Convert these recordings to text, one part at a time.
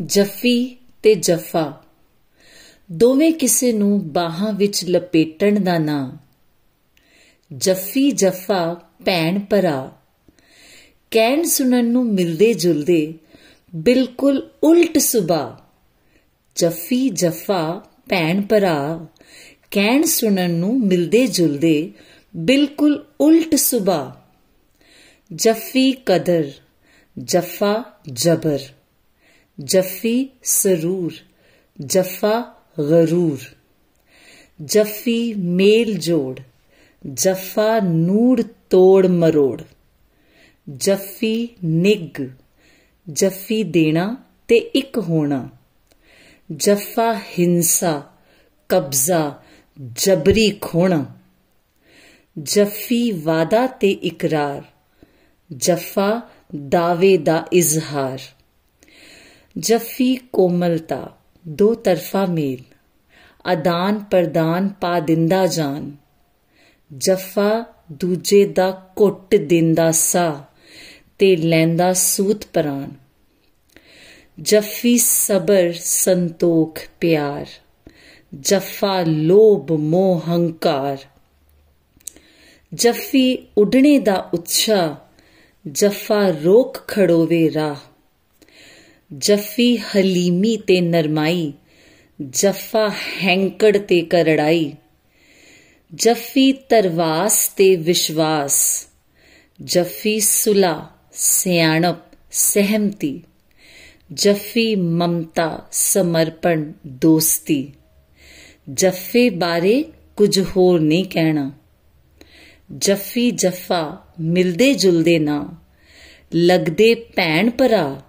ਜੱਫੀ ਤੇ ਜੱਫਾ। ਦੋਵੇਂ ਕਿਸੇ ਨੂੰ ਬਾਹਾਂ ਵਿੱਚ ਲਪੇਟਣ ਦਾ ਨਾਂ ਜੱਫੀ ਜੱਫਾ, ਭੈਣ ਭਰਾ। ਕਹਿਣ ਸੁਣਨ ਨੂੰ ਮਿਲਦੇ ਜੁਲਦੇ ਬਿਲਕੁਲ ਉਲਟ ਸੁਭਾ ਜੱਫੀ ਜੱਫਾ, ਭੈਣ ਭਰਾ। ਕਹਿਣ ਸੁਣਨ ਨੂੰ ਮਿਲਦੇ ਜੁਲਦੇ ਬਿਲਕੁਲ ਉਲਟ ਸੁਭਾ ਜੱਫੀ ਕਦਰ, ਜੱਫਾ ਜਬਰ। ਜੱਫੀ ਸਰੂਰ, ਜੱਫਾ ਗਰੂਰ। ਜੱਫੀ ਮੇਲ ਜੋੜ, ਜੱਫਾ ਨੂੜ ਤੋੜ ਮਰੋੜ। ਜੱਫੀ ਨਿੱਗ ਜੱਫੀ ਦੇਣਾ ਤੇ ਇੱਕ ਹੋਣਾ। ਜੱਫਾ ਹਿੰਸਾ, ਕਬਜ਼ਾ, ਜਬਰੀ ਖੋਣਾ। ਜੱਫੀ ਵਾਦਾ ਤੇ ਇਕਰਾਰ, ਜੱਫਾ ਦਾਵੇ ਦਾ ਇਜ਼ਹਾਰ। ਜੱਫੀ ਕੋਮਲਤਾ, ਦੋ ਤਰਫਾ ਮੇਲ। ਆਦਾਨ ਪ੍ਰਦਾਨ ਪਾ ਦਿੰਦਾ ਜਾਨ। ਜੱਫਾ ਦੂਜੇ ਦਾ ਘੁੱਟ ਦਿੰਦਾ ਸਾ, ਤੇ ਲੈਂਦਾ ਸੂਤ ਪ੍ਰਾਣ ਜੱਫੀ ਸਬਰ, ਸੰਤੋਖ, ਪਿਆਰ। ਜੱਫਾ ਲੋਭ, ਮੋਹ, ਹੰਕਾਰ। ਜੱਫੀ ਉਡਣੇ ਦਾ ਉਤਸ਼ਾ ਜੱਫਾ ਰੋਕ ਖੜੋਵੇ ਰਾਹ। ਜੱਫੀ ਹਲੀਮੀ ਤੇ ਨਰਮਾਈ, ਜੱਫਾ ਹੈਂਕੜ ਤੇ ਕਰੜਾਈ, ਜੱਫੀ ਤਰਵਾਸ ਤੇ ਵਿਸ਼ਵਾਸ, ਜੱਫੀ ਸੁਲਾ, ਸਿਆਣਪ, ਸਹਿਮਤੀ, ਜੱਫੀ ਮਮਤਾ, ਸਮਰਪਣ, ਦੋਸਤੀ। ਜੱਫੇ ਬਾਰੇ ਕੁਝ ਹੋਰ ਨਹੀਂ ਕਹਿਣਾ। ਜੱਫੀ ਜੱਫਾ ਮਿਲਦੇ ਜੁਲਦੇ ਨਾ, ਲੱਗਦੇ ਭੈਣ ਭਰਾ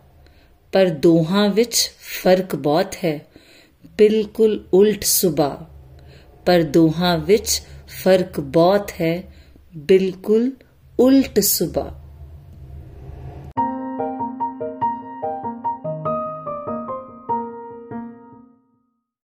ਪਰ ਦੋਹਾਂ ਵਿੱਚ ਫ਼ਰਕ ਬਹੁਤ ਹੈ। ਬਿਲਕੁਲ ਉਲਟ ਸੁਭਾ ਪਰ ਦੋਹਾਂ ਵਿੱਚ ਫ਼ਰਕ ਬਹੁਤ ਹੈ। ਬਿਲਕੁਲ ਉਲਟ ਸੁਭਾ